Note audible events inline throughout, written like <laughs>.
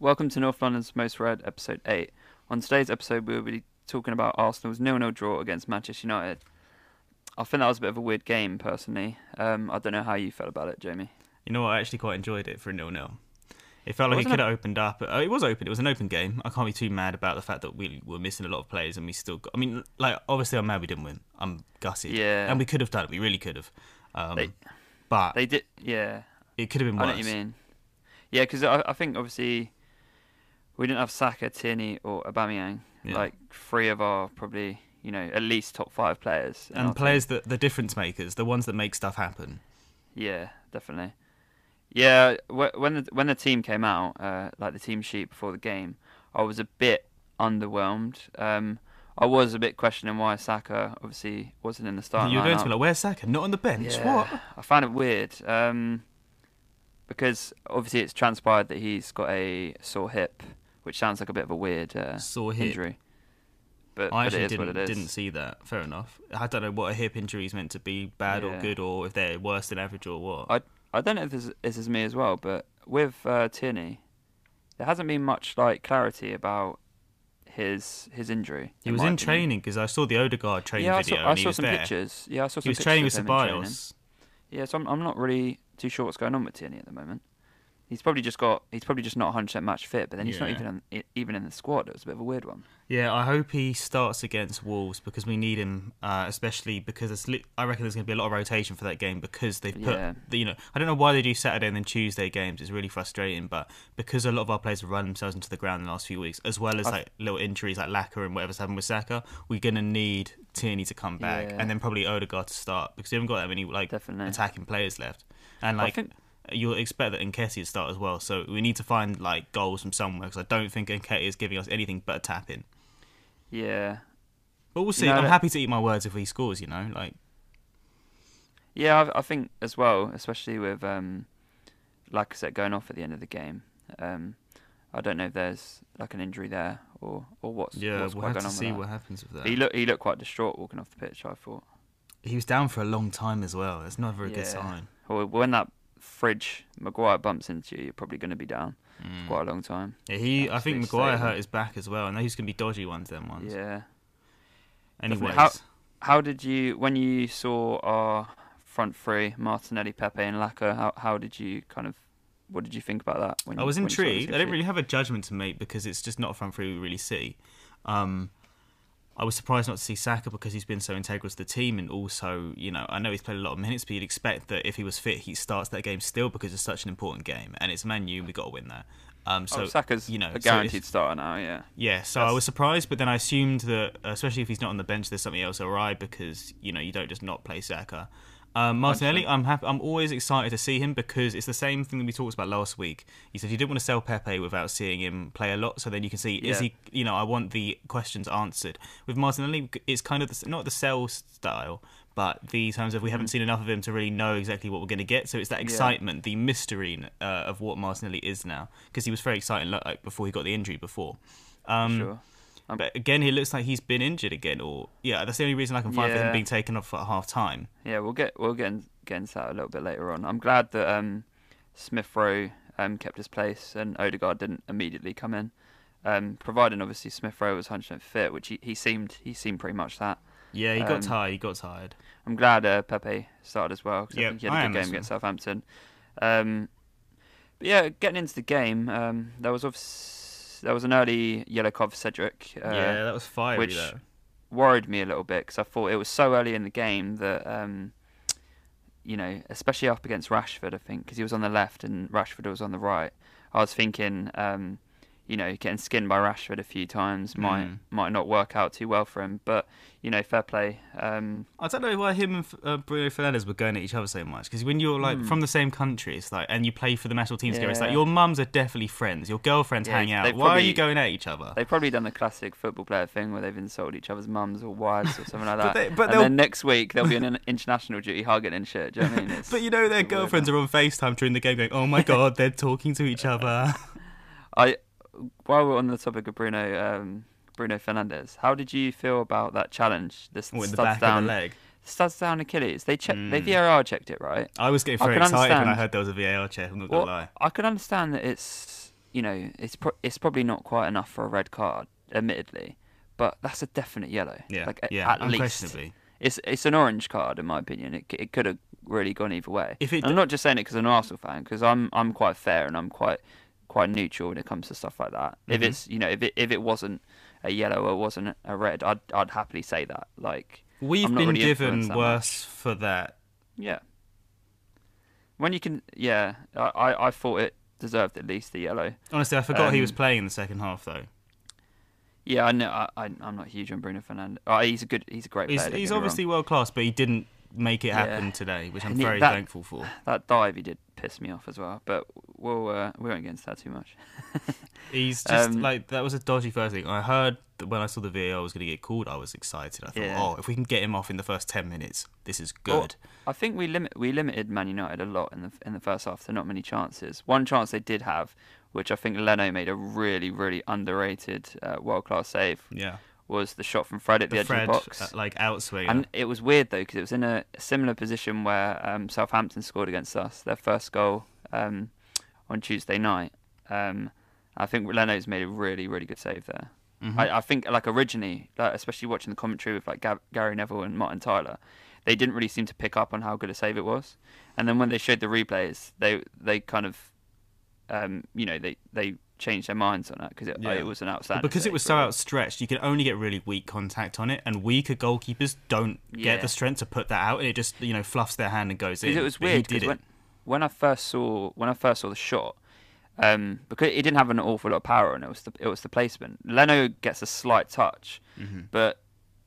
Welcome to North London's Most Read, episode 8. On today's episode, we will be talking about Arsenal's 0 0 draw against Manchester United. I think that was a bit of a weird game, personally. Um, I don't know how you felt about it, Jamie. You know what? I actually quite enjoyed it for a nil nil. It felt like it Wasn't could have opened up. Uh, it was open. It was an open game. I can't be too mad about the fact that we were missing a lot of players and we still. Got, I mean, like obviously I'm mad we didn't win. I'm gutted. Yeah. And we could have done it. We really could have. Um, They- but They did, yeah. it could have been I worse. know what you mean. Yeah, because I, I think obviously we didn't have Saka, Tierney, or Aubameyang. Yeah. Like three of our probably, you know, at least top five players. And team. players that the difference makers, the ones that make stuff happen. Yeah, definitely. Yeah, wh- when the, when the team came out, uh, like the team sheet before the game, I was a bit underwhelmed. Um, I was a bit questioning why Saka obviously wasn't in the starting You're going to be like, "Where's Saka? Not on the bench? Yeah, What?" I found it weird um, because obviously it's transpired that he's got a sore hip, which sounds like a bit of a weird uh, Sore hip. injury. But, I but actually didn't what it is. didn't see that. Fair enough. I don't know what a hip injury is meant to be, bad or good, or if they're worse than average or what. I I don't know if this, this is me as well, but with uh, Tierney, there hasn't been much like clarity about his his injury. he was in opinion. training because I saw the Odegaard training Yeah, I video saw, I and he saw was some there. pictures. Yeah, I saw some He was pictures training with in. Ceballos. Yeah, so I'm I'm not really too sure what's going on with Tierney at the moment. He's probably just got he's probably just not 100% match fit, but then he's not even in, even in the squad. It was a bit of a weird one. Yeah, I hope he starts against Wolves because we need him, uh, especially because it's I reckon there's going to be a lot of rotation for that game because they've put, Yeah. the, you know, I don't know why they do Saturday and then Tuesday games. It's really frustrating, but because a lot of our players have run themselves into the ground in the last few weeks, as well as I- like little injuries like Laca and whatever's happened with Saka, we're going to need Tierney to come back Yeah. and then probably Odegaard to start because we haven't got that many like Definitely. attacking players left, and I like. You'll expect that Nketiah to start as well, so we need to find like goals from somewhere because I don't think Nketiah is giving us anything but a tap in. yeah, But we'll see. I'm happy to eat my words if he scores. You know, like yeah. I, I think as well, especially with um, like I said, going off at the end of the game. Um, I don't know if there's like an injury there or or what's yeah, what's we'll quite have going to on see what happens with that. He looked he looked quite distraught walking off the pitch. I thought. He was down for a long time as well. It's not a Yeah. good sign. Well, when that fridge Maguire bumps into you, you're probably going to be down Mm. quite a long time. Yeah, he, I think Maguire hurt his back as well, and he's going to be dodgy ones. then ones. Yeah. Anyways, How- How did you when you saw our front three, Martinelli, Pepe, and Laca? How how did you kind of what did you think about that? When I was you intrigued. I didn't really have a judgment to make because it's just not a front three we really see. Um, I was surprised not to see Saka because he's been so integral to the team, and also, you know, I know he's played a lot of minutes, but you'd expect that if he was fit, he starts that game still because it's such an important game, and it's Man U, we got to win that. Um, so oh, Saka's you know, a so if- guaranteed starter now. Yeah. Yeah, so I was surprised, but then I assumed that, especially if he's not on the bench, there's something else awry because you know you don't just not play Saka. Um, Martinelli, I'm happy. I'm always excited to see him because it's the same thing that we talked about last week. He said you didn't want to sell Pepe without seeing him play a lot, so then you can see is Yeah. he? You know, I want the questions answered. With Martinelli, it's kind of the, not the sell style, but the terms of we haven't seen enough of him to really know exactly what we're going to get. So it's that Mm. Yeah. excitement, the mystery uh, of what Martinelli is now, because he was very exciting like, before he got the injury before. Um, sure. But again, he looks like he's been injured again, or yeah, that's the only reason I can find for him being taken off at half time. Yeah, we'll get we'll get, in, get into that a little bit later on. I'm glad that um, Smith Rowe um, kept his place and Odegaard didn't immediately come in, um, providing obviously Smith Rowe was 100% fit, which he, he seemed he seemed pretty much that. Yeah, he got Um, tired. He got tired. I'm glad uh, Pepe started as well because Yeah, I think he had a good game against Southampton. Um, but yeah, getting into the game, um, there was obviously, there was an early yellow card for Cedric. Uh, yeah, that was fiery which- though. worried me a little bit because I thought it was so early in the game that, um, you know, especially up against Rashford, I think, because he was on the left and Rashford was on the right. I was thinking, um, you know, getting skinned by Rashford a few times might Mm. might not work out too well for him. But you know, fair play. Um, I don't know why him and uh, Bruno Fernandes were going at each other so much. Because when you're like Hmm. from the same country, it's like, and you play for the national team together, it's like your mums are definitely friends. Your girlfriends Yeah, hang out. they've Why are you going at each other? they've probably done the classic football player thing where they've insulted each other's mums or wives or something like <laughs> that. But they- but and then next week they'll be on an international duty hugging and shit. Do you know what I mean? <laughs> It's- But you know their a weird girlfriends are on FaceTime during the game, going, "Oh my god, they're talking to each other." <laughs> I while we're on the topic of Bruno um, Bruno Fernandes, how did you feel about that challenge? This the studs down, leg. studs down Achilles. They checked. They Mm. VAR checked it, right? I was getting very excited when I heard there was a VAR check. I'm not gonna lie. I can understand that it's you know, it's pro- it's probably not quite enough for a red card, admittedly, but that's a definite yellow. Yeah, like, yeah, at least it's it's an orange card in my opinion. It it could have really gone either way. If it And I'm not just saying it because I'm an Arsenal fan, because I'm I'm quite fair and I'm quite quite neutral when it comes to stuff like that. If Mhm. it's you know if it if it wasn't a yellow or wasn't a red, I'd I'd happily say that. Like We've been really given worse for that. yeah, when you can yeah, I I, I thought it deserved at least the yellow. Honestly, I forgot he was Um, playing in the second half though. Yeah, I know. I, I I'm not huge on Bruno Fernandes. Oh, he's a good. He's a great He's, player. he's get me wrong. obviously world class, but he didn't make it Yeah. happen today, which I'm And very that- thankful for. that dive he did piss me off as well. But we'll uh, we won't get into that too much. <laughs> He's just Um, like that was a dodgy first thing. I heard that when I saw the VAR was going to get called, I was excited. I thought, Yeah. oh, if we can get him off in the first ten minutes, this is Well, good. I think we limit we limited Man United a lot in the in the first half to not many chances. One chance they did have, which I think Leno made a really really underrated uh, world class save, yeah, was the shot from Fred at the, the edge Fred of the box. uh, like outswinger. And it was weird though because it was in a similar position where um, Southampton scored against us, their first goal um, on Tuesday night. Um, I think Leno's made a really, really good save there. Mhm. I, I think, like originally, like, especially watching the commentary with like Ga- Gary Neville and Martin Tyler, they didn't really seem to pick up on how good a save it was. And then when they showed the replays, they they kind of, um, you know, they they changed their minds on that because it, Yeah. it was an outstanding. because it was so outstretched, you can only get really weak contact on it, and weaker goalkeepers don't Yeah. get the strength to put that out, and it just you know fluffs their hand and goes in. It was weird. did Because it. when when I first saw when I first saw the shot, um, because it didn't have an awful lot of power and it was the it was the placement. Leno gets a slight touch, Mhm. but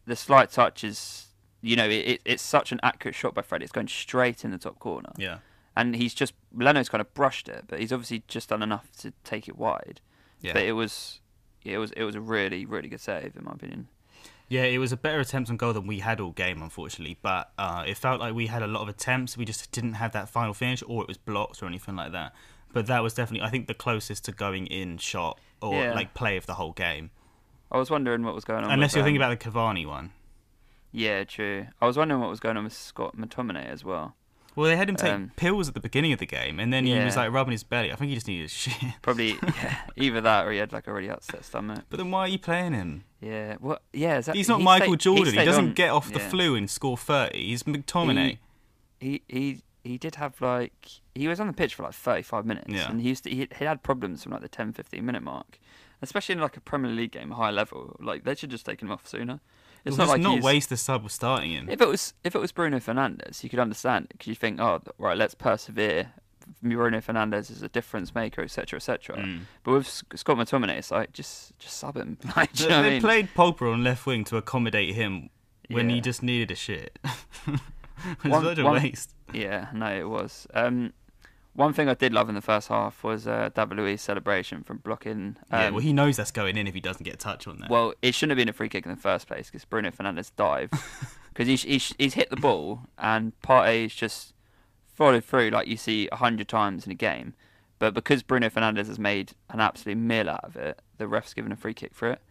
the slight touch is you know it, it, it's such an accurate shot by Fred. It's going straight in the top corner, Yeah, and he's just Leno's kind of brushed it, but he's obviously just done enough to take it wide. yeah. But it was it was it was a really really good save in my opinion. Yeah, it was a better attempt on goal than we had all game, unfortunately. But uh, it felt like we had a lot of attempts. We just didn't have that final finish, or it was blocked, or anything like that. But that was definitely, I think, the closest to going in shot or Yeah. like play of the whole game. I was wondering what was going on. Unless you're thinking um, about the Cavani one. Yeah, true. I was wondering what was going on with Scott McTominay as well. Well, they had him take Um, pills at the beginning of the game, and then he was like rubbing his belly. I think he just needed shit. <laughs> Probably yeah, either that or he had like a really upset stomach. But then why are you playing him? Yeah, well, yeah. Is that, He's not he Michael stayed- Jordan. He, stayed doesn't on- get off the yeah. flu and score 30. He's McTominay. He he he did have like he was on the pitch for like 35 minutes, Yeah. and he used to, he, he had problems from like the 10, 15 minute mark, especially in like a Premier League game, high level. Like they should just take him off sooner. It's Well, not like not he's, waste the sub with starting him. If it was if it was Bruno Fernandes, you could understand because you think, oh, right, let's persevere. Bruno Fernandes is a difference maker, etc., etc. Mm. But with Scott McTominay, it's like just just sub him. <laughs> Like, do you know what I they mean? played Pogba on left wing to accommodate him when he just needed a shit. <laughs> it was One- a waste. Yeah, no, it was. Um, one thing I did love in the first half was uh, David Luiz celebration from blocking. Um, yeah, well, he knows that's going in if he doesn't get a touch on that. well, it shouldn't have been a free kick in the first place because Bruno Fernandes dived <laughs> because he's, he's he's hit the ball and Partey's just followed through like you see a hundred times in a game, but because Bruno Fernandes has made an absolute meal out of it, the ref's given a free kick for it.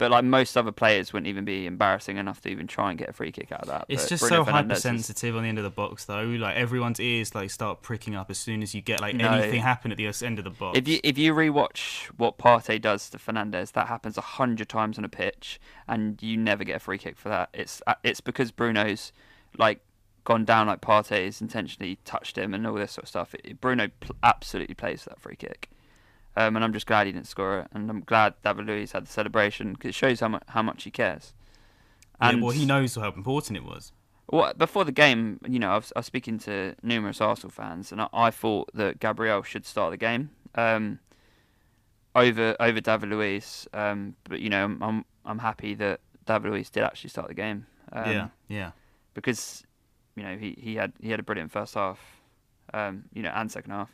But like most other players wouldn't even be embarrassing enough to even try and get a free kick out of that. it's But just Bruno so Fernandes is- hypersensitive on the end of the box, though. Like everyone's ears like start pricking up as soon as you get like No. anything happen at the end of the box. If you if you rewatch what Partey does to Fernandes, that happens a hundred times on a pitch, and you never get a free kick for that. It's uh, it's because Bruno's like gone down like Partey's intentionally touched him and all this sort of stuff. It, Bruno pl- absolutely plays for that free kick, um, and I'm just glad he didn't score it, and I'm glad David Luiz had the celebration because it shows how much how much he cares. yeah, well, he knows how important it was. well, before the game, you know, I was, I was speaking to numerous Arsenal fans, and I, I thought that Gabriel should start the game um, over over David Luiz. Um, but you know, I'm, I'm happy that David Luiz did actually start the game. Um, yeah, yeah. because you know he, he had he had a brilliant first half, um, you know, and second half.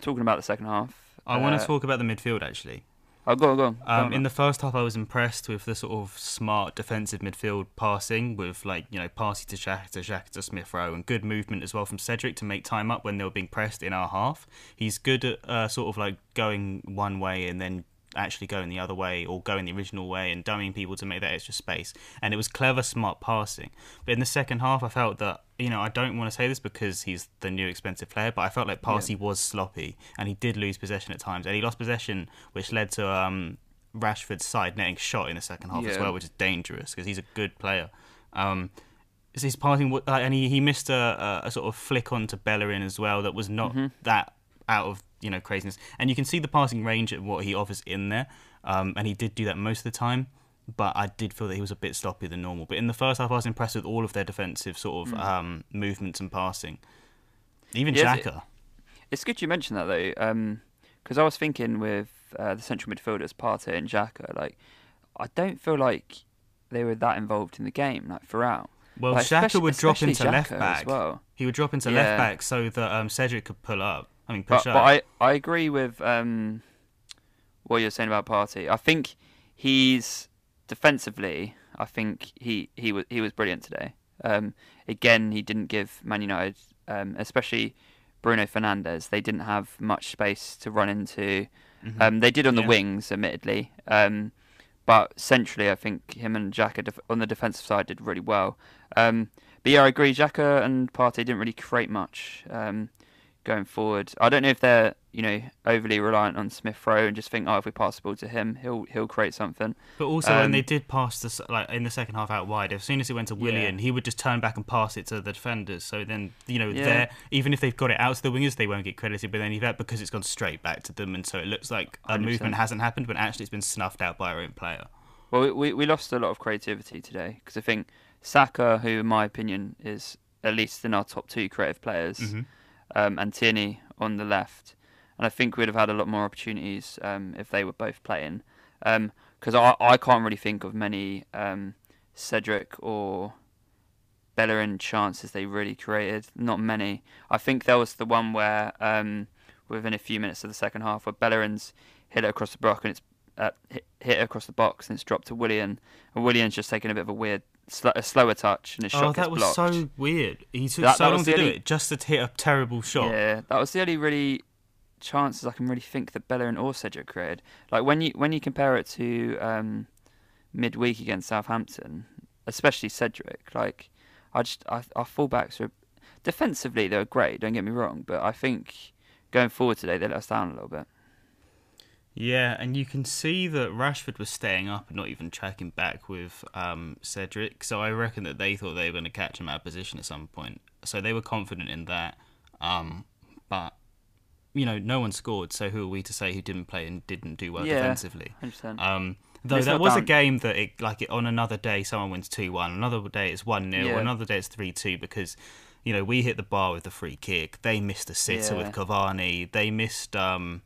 Talking about the second half, I want uh, to talk about the midfield actually. Oh, go on, go on. Go Um, on. in the first half, I was impressed with the sort of smart defensive midfield passing, with like you know passing to Shaq to Shaq to Smith Rowe, and good movement as well from Cedric to make time up when they were being pressed in our half. He's good at uh, sort of like going one way and then actually going the other way or going the original way and dummying people to make that extra space. And it was clever, smart passing. But in the second half, I felt that you know I don't want to say this because he's the new expensive player, but I felt like Partey yeah. was sloppy and he did lose possession at times, and he lost possession, which led to um, Rashford's side netting shot in the second half yeah. as well, which is dangerous because he's a good player. Um, his passing, uh, and he, he missed a, a, sort of flick onto Bellerin as well that was not mm-hmm. that out of you know craziness. And you can see the passing range of what he offers in there, um, and he did do that most of the time. But I did feel that he was a bit sloppier than normal. But in the first half, I was impressed with all of their defensive sort of mm. um, movements and passing. Even Xhaka. It, it's good you mentioned that though, because um, I was thinking with uh, the central midfielders, Partey and Xhaka, like I don't feel like they were that involved in the game like throughout. Well, like, Xhaka would drop into Xhaka left back. Well. He would drop into yeah. left back so that um, Cedric could pull up. I mean, but. But I, I agree with um, what you're saying about Partey. I think he's defensively. I think he he was he was brilliant today. Um, again, he didn't give Man United, um, especially Bruno Fernandes. They didn't have much space to run into. Mm-hmm. Um, they did on the yeah. wings, admittedly. Um, but centrally, I think him and Xhaka def- on the defensive side did really well. Um, but yeah, I agree. Xhaka and Partey didn't really create much um, going forward. I don't know if they're you know overly reliant on Smith Rowe and just think, oh, if we pass the ball to him, he'll he'll create something. But also, um, when they did pass the like in the second half out wide, as soon as it went to Willian, yeah. he would just turn back and pass it to the defenders. So then you know, yeah. even if they've got it out to the wingers, they won't get credited with any of that because it's gone straight back to them, and so it looks like a 100%. movement hasn't happened, but actually it's been snuffed out by our own player. Well, we we lost a lot of creativity today because I think Saka, who in my opinion is at least in our top two creative players, mm-hmm. Um, and Tierney on the left, and I think we'd have had a lot more opportunities um, if they were both playing. Because um, I I can't really think of many um, Cedric or Bellerin chances they really created. Not many. I think there was the one where um, within a few minutes of the second half where Bellerin's hit it across the block and it's uh, hit, hit across the box and it's dropped to Willian, and Willian's just taking a bit of a weird, sl- a slower touch, and his oh, shot gets blocked. that was so weird. He took that, so that long to only, do it just to hit a terrible shot. Yeah, that was the only really chances I can really think that Bellerin or Cedric created. Like when you when you compare it to um, midweek against Southampton, especially Cedric, like I just I, our fullbacks are defensively they were great. Don't get me wrong, but I think going forward today they let us down a little bit. Yeah, and you can see that Rashford was staying up and not even tracking back with um, Cedric. So I reckon that they thought they were going to catch him out of position at some point. So they were confident in that. Um, but you know, no one scored. So who are we to say who didn't play and didn't do well yeah, defensively? 100%. Um, though that was down. a game that it like it, on another day someone wins two one, another day it's one 0 yeah. another day it's three two because you know we hit the bar with the free kick. They missed a sitter yeah. with Cavani. They missed. Um,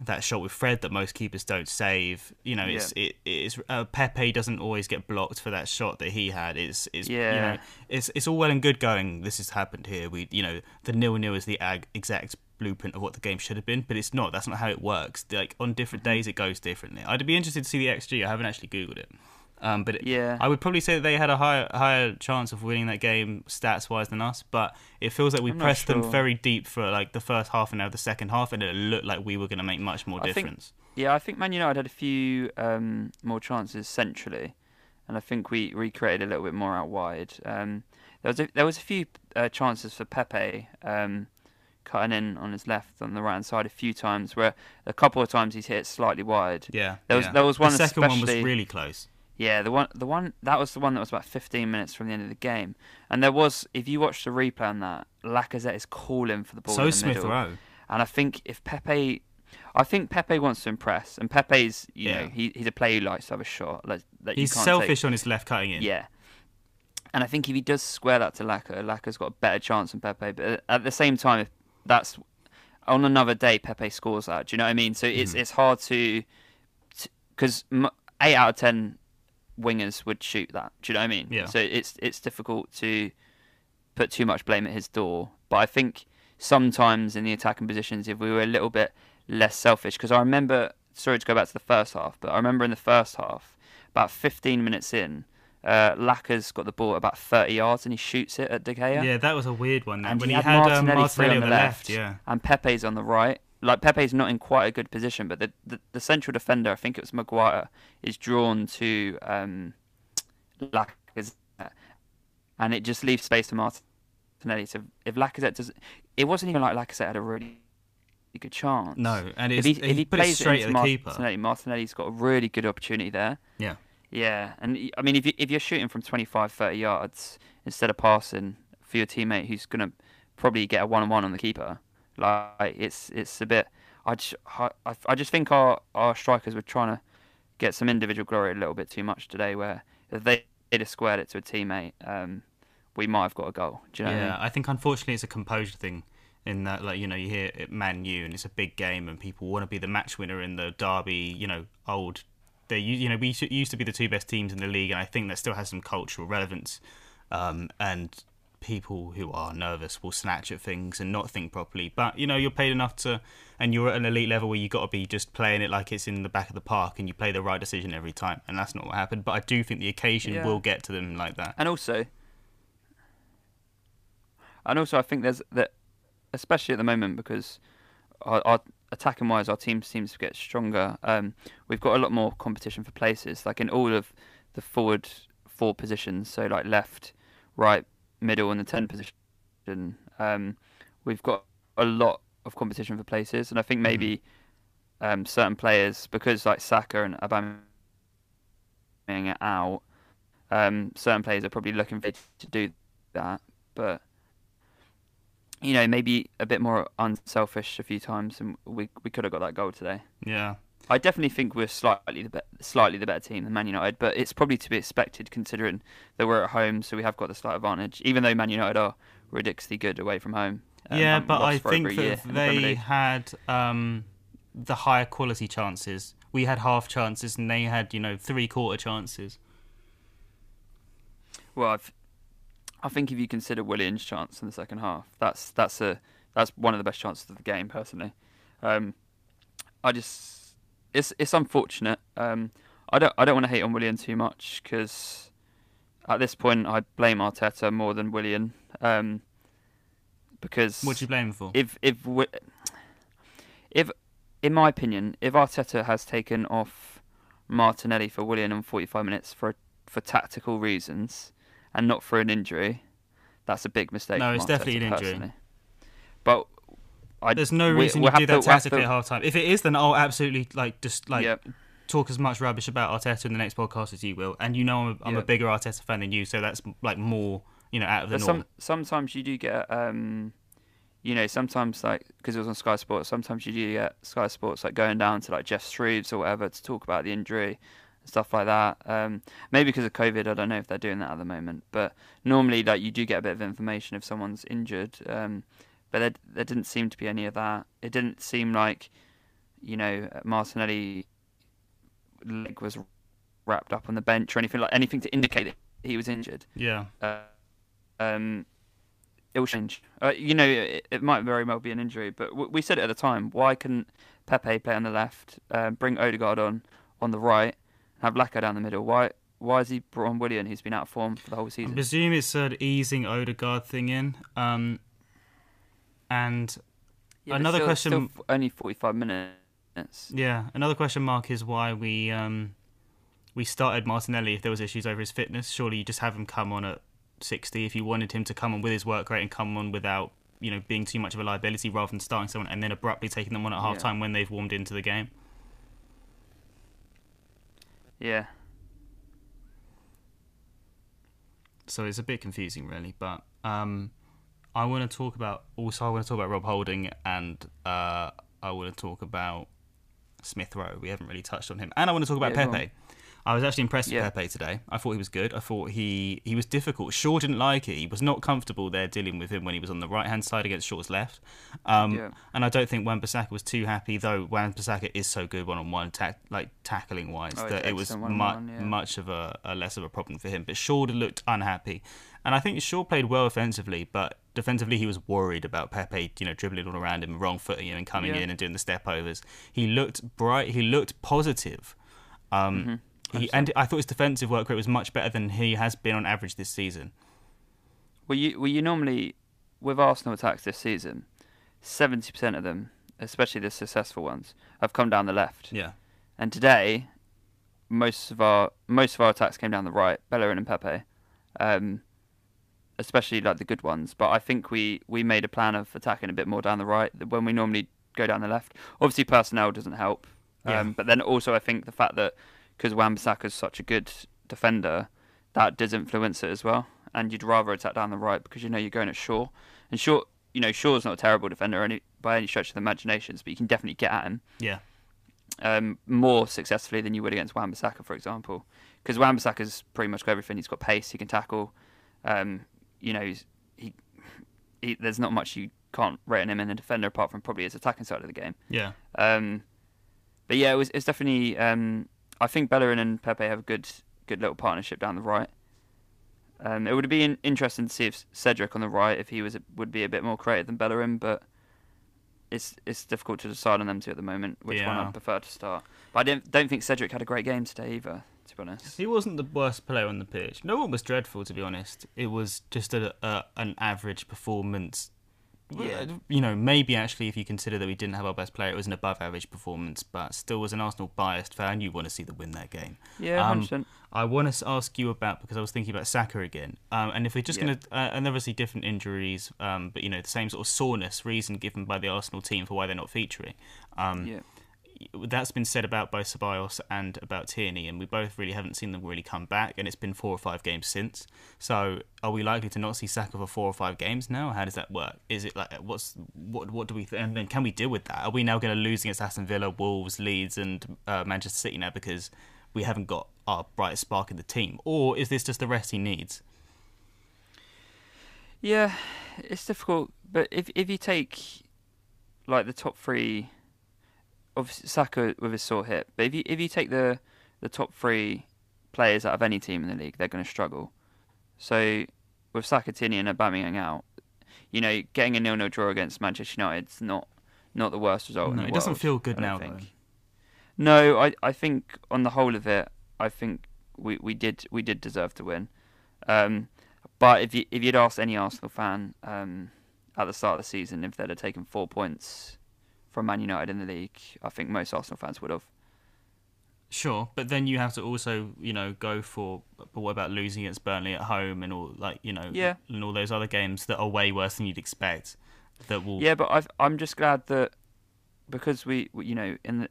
that shot with Fred that most keepers don't save. You know, it's it, it's uh, Pepe doesn't always get blocked for that shot that he had. It's it's yeah. you know it's it's all well and good going. This has happened here. We you know the nil nil is the ag- exact blueprint of what the game should have been, but it's not. That's not how it works. Like on different mm-hmm. days, it goes differently. I'd be interested to see the XG. I haven't actually googled it. Um, but yeah, I would probably say that they had a higher higher chance of winning that game stats wise than us. But it feels like we I'm pressed sure. them very deep for like the first half and now the second half, and it looked like we were going to make much more I difference. Think, yeah, I think Man United had a few um, more chances centrally, and I think we recreated a little bit more out wide. Um, there was a, there was a few uh, chances for Pepe um, cutting in on his left on the right hand side a few times, where a couple of times he's hit slightly wide. Yeah, there was yeah. there was one. The second one was really close. Yeah, the one, the one that was the one that was about 15 minutes from the end of the game, and there was, if you watch the replay on that, Lacazette is calling for the ball. So in the Smith middle. Rowe. And I think if Pepe, I think Pepe wants to impress, and Pepe's, you yeah. know, he, he's a player who likes to have a shot. That, that he's selfish take. on his left cutting in. Yeah. And I think if he does square that to Laka, Laka's got a better chance than Pepe. But at the same time, if that's on another day, Pepe scores that. Do you know what I mean? So it's mm. it's hard to because eight out of ten wingers would shoot that. Do you know what I mean? Yeah. So it's it's difficult to put too much blame at his door. But I think sometimes in the attacking positions, if we were a little bit less selfish, because I remember, sorry to go back to the first half, but I remember in the first half, about 15 minutes in, uh, Laka's got the ball at about 30 yards and he shoots it at De Gea. Yeah, that was a weird one. And when he, he had, Martinelli, um, Martinelli on the left, left, yeah, and Pepe's on the right. Like Pepe's not in quite a good position, but the, the, the central defender, I think it was Maguire, is drawn to um, Lacazette, and it just leaves space to Martinelli. So if Lacazette does, it wasn't even like Lacazette had a really good chance. No, and if it's, he, if he it plays straight it at into the keeper. Martinelli, Martinelli's got a really good opportunity there. Yeah. Yeah, and I mean, if you, if you're shooting from 25, 30 yards instead of passing for your teammate who's gonna probably get a one-on-one on the keeper, like it's it's a bit. I just I, I- just think our our strikers were trying to get some individual glory a little bit too much today. Where if they they'd have squared it to a teammate, um, we might have got a goal. Do you know? what I Yeah, mean? I think unfortunately it's a composure thing. In that, like you know, you hear it Man U and it's a big game, and people want to be the match winner in the derby. You know, old. They you know we used- used to be the two best teams in the league, and I think that still has some cultural relevance. Um, and people who are nervous will snatch at things and not think properly. But you know, you're paid enough to, and you're at an elite level where you got to be just playing it like it's in the back of the park, and you play the right decision every time. And that's not what happened. But I do think the occasion Yeah. will get to them like that. And also, and also, I think there's that, especially at the moment, because our, our attacking wise, our team seems to get stronger. Um, we've got a lot more competition for places, like in all of the forward four positions. So like left, right, middle, and the ten position. Um, we've got a lot of competition for places, and I think maybe um, certain players, because like Saka and Aubameyang are out, um, certain players are probably looking for to do that, but you know maybe a bit more unselfish a few times, and we we could have got that goal today. Yeah. I definitely think we're slightly the be- slightly the better team than Man United, but it's probably to be expected considering that we're at home, so we have got the slight advantage. Even though Man United are ridiculously good away from home. um, yeah, but I think over a year that in the Premier they had um, the higher quality chances. We had half chances, and they had you know three quarter chances. Well, I've, I think if you consider Willian's chance in the second half, that's that's a that's one of the best chances of the game, personally. Um, I just it's it's unfortunate. Um, I don't I don't want to hate on Willian too much because at this point I blame Arteta more than Willian. Um, because What do you blame him for? if if if in my opinion, if Arteta has taken off Martinelli for Willian on 45 minutes for for tactical reasons and not for an injury, that's a big mistake. No, it's definitely Arteta an injury. personally. But I, There's no reason we'll you do have that to- we'll tactically to- at half time. If it is, then I'll absolutely like just like yeah, talk as much rubbish about Arteta in the next podcast as you will. And you know I'm a, I'm a bigger Arteta fan than you, so that's like more you know out of the but norm. some sometimes you do get um, you know, sometimes like because it was on Sky Sports, sometimes you do get Sky Sports like going down to like Geoff Shreeves or whatever to talk about the injury and stuff like that. Um, maybe because of COVID, I don't know if they're doing that at the moment. But normally, like you do get a bit of information if someone's injured. Um, but there, there didn't seem to be any of that. It didn't seem like, you know, Martinelli leg was wrapped up on the bench or anything like anything to indicate that he was injured. Yeah, Uh, um, it will change. Uh, you know, it, it might very well be an injury, but w- we said it at the time. Why couldn't Pepe play on the left, uh, bring Odegaard on on the right, have Lacazette down the middle? Why? Why has he brought on Willian, who's been out of form for the whole season? I presume it's an easing Odegaard thing in. Um, and Yeah, another still- question. Still only forty-five minutes. Yeah, another question mark is why we um, we started Martinelli if there was issues over his fitness. Surely you just have him come on at 60 if you wanted him to come on with his work rate and come on without you know being too much of a liability rather than starting someone and then abruptly taking them on at half Yeah. time when they've warmed into the game. Yeah, So it's a bit confusing really, but um, I want to talk about also I want to talk about Rob Holding and uh, I want to talk about Smith Rowe. We haven't really touched on him, and I want to talk about Yeah, Pepe. I was actually impressed Yeah. with Pepe today. I thought he was good. I thought he he was difficult. Shaw didn't like it. He was not comfortable there dealing with him when he was on the right hand side against Shaw's left. Um, Yeah. And I don't think Wan Bissaka was too happy, though. Wan Bissaka is so good one on one, like tackling wise, Oh, that it was mu- yeah. much of a, a less of a problem for him. But Shaw looked unhappy, and I think Shaw played well offensively, but defensively he was worried about Pepe, you know, dribbling all around him, wrong footing him, and coming Yeah. in and doing the step overs. He looked bright. He looked positive. Um, Mm-hmm. he, and I thought his defensive work rate was much better than he has been on average this season. Well, you well you normally with Arsenal attacks this season, seventy percent of them especially the successful ones, have come down the left. Yeah. And today, most of our most of our attacks came down the right, Bellerin and Pepe, um, especially like the good ones. But I think we we made a plan of attacking a bit more down the right when we normally go down the left. Obviously, personnel doesn't help. Yeah. Um, but then also, I think the fact that because Wan-Bissaka is such a good defender, that does influence it as well. And you'd rather attack down the right because you know you're going at Shaw, and Shaw, you know, Shaw's not a terrible defender any by any stretch of the imaginations, but you can definitely get at him Yeah. um, more successfully than you would against Wan-Bissaka, for example. Because Wan-Bissaka's pretty much got everything. He's got pace. He can tackle. Um, you know, he, he. There's not much you can't rate on him in a defender apart from probably his attacking side of the game. Yeah. Um, but yeah, it was. It's definitely. Um, I think Bellerin and Pepe have a good, good little partnership down the right. Um, it would be in, interesting to see if Cedric on the right, if he was would be a bit more creative than Bellerin, but it's it's difficult to decide on them two at the moment which one I'd prefer to start. But I don't don't think Cedric had a great game today either, to be honest. He wasn't the worst player on the pitch. No one was dreadful, to be honest. It was just a, a an average performance. Yeah. You know, maybe actually, if you consider that we didn't have our best player, it was an above average performance, but still, as an Arsenal biased fan, you want to see them win that game. Yeah, Um, hundred percent. I want to ask you about because I was thinking about Saka again, um, and if we're just Yeah. going to, uh, and obviously different injuries, um, but you know the same sort of soreness reason given by the Arsenal team for why they're not featuring. Um, Yeah. That's been said about both Ceballos and about Tierney, and we both really haven't seen them really come back, and it's been four or five games since. So, are we likely to not see Saka for four or five games now? How does that work? Is it like what's what? What do we? Th- and then can we deal with that? Are we now going to lose against Aston Villa, Wolves, Leeds, and uh, Manchester City now because we haven't got our brightest spark in the team, or is this just the rest he needs? Yeah, it's difficult, but if if you take like the top three, obviously Saka with his sore hip, but if you if you take the the top three players out of any team in the league, they're going to struggle. So with Saka, Tierney, and Aubameyang out, you know, getting a nil-nil draw against Manchester United's not not the worst result. No, it doesn't feel good I now, think. though. No, I I think on the whole of it, I think we, we did we did deserve to win. Um, but if you if you'd asked any Arsenal fan um, at the start of the season if they'd have taken four points from Man United in the league, I think most Arsenal fans would have. Sure, but then you have to also, you know, go for. But what about losing against Burnley at home and all like you know, Yeah. and all those other games that are way worse than you'd expect. That will. Yeah, but I've, I'm just glad that because we, you know, in the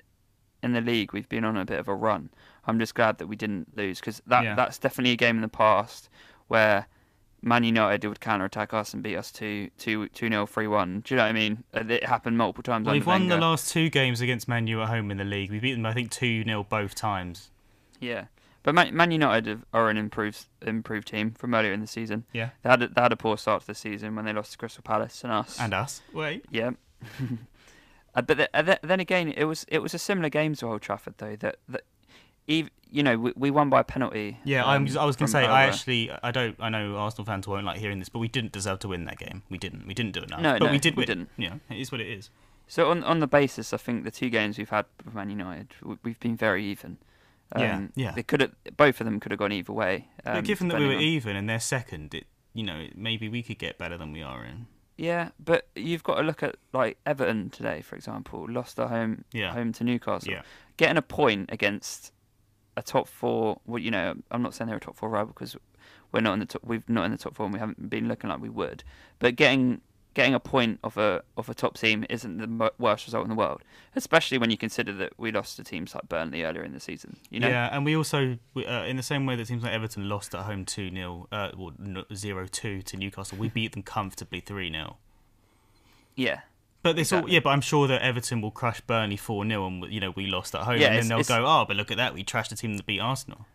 in the league we've been on a bit of a run. I'm just glad that we didn't lose because that Yeah. that's definitely a game in the past where Man United would counter attack us and beat us 2 2 2 0 3 1. Do you know what I mean? Uh, It happened multiple times. Well, we've won the last two games against Man U at home in the league. We beat them, I think, two 0 both times. Yeah, but Man, Man United are an improved improved team from earlier in the season. Yeah, They had a, they had a poor start to the season when they lost to Crystal Palace and us. and us. Wait. Yeah. <laughs> Uh, but th- uh, then again, it was it was a similar game to Old Trafford though. That that, ev- you know, we, we won by a penalty. Yeah, um, I'm, I was going to say, I actually, I don't, I know Arsenal fans won't like hearing this, but we didn't deserve to win that game. We didn't. We didn't do enough. No, but no, we did we win. didn't. Yeah, it is what it is. So on on the basis, I think the two games we've had with Man United, we've been very even. Yeah, Um, yeah. They could have both of them could have gone either way. Um, but given that we were on- even and they're second, it, you know, maybe we could get better than we are in. Yeah, but you've got to look at like Everton today, for example, lost at home Yeah. home to Newcastle. Yeah. Getting a point against a top four. Well, you know, I'm not saying they're a top four rival because we're not in the top. We've not in the top four, and we haven't been looking like we would. But getting getting a point of a of a top team isn't the worst result in the world, especially when you consider that we lost to teams like Burnley earlier in the season. You know, Yeah, and we also, we, uh, in the same way that teams like Everton lost at home 2 0, uh, well, 0 2 to Newcastle, we beat them comfortably 3 0. yeah. But this all, yeah, but I'm sure that Everton will crush Burnley 4 0 and, you know, we lost at home. Yeah, and then they'll go, oh, but look at that, we trashed a team that beat Arsenal.